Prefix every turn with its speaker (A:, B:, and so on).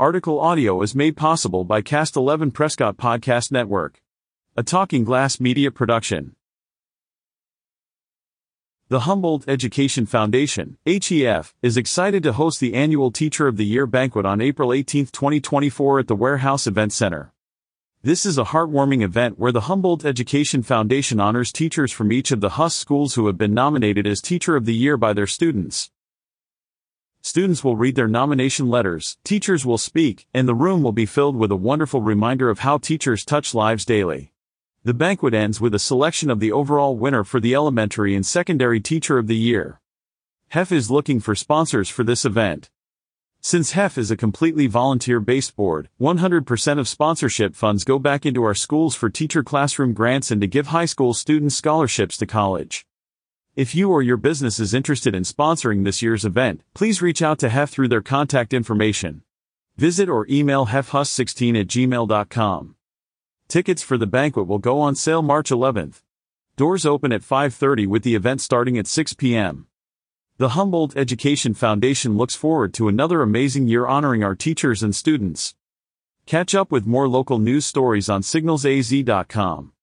A: Article audio is made possible by Cast 11 Prescott Podcast Network, a Talking Glass media production. The Humboldt Education Foundation, HEF, is excited to host the annual Teacher of the Year banquet on April 18, 2024 at the Warehouse Event Center. This is a heartwarming event where the Humboldt Education Foundation honors teachers from each of the HUSD schools who have been nominated as Teacher of the Year by their students. Students will read their nomination letters, teachers will speak, and the room will be filled with a wonderful reminder of how teachers touch lives daily. The banquet ends with a selection of the overall winner for the Elementary and Secondary Teacher of the Year. HEF is looking for sponsors for this event. Since HEF is a completely volunteer-based board, 100% of sponsorship funds go back into our schools for teacher classroom grants and to give high school students scholarships to college. If you or your business is interested in sponsoring this year's event, please reach out to HEF through their contact information. Visit or email hefhus16 at gmail.com. Tickets for the banquet will go on sale March 11th. Doors open at 5:30 with the event starting at 6 p.m. The Humboldt Education Foundation looks forward to another amazing year honoring our teachers and students. Catch up with more local news stories on signalsaz.com.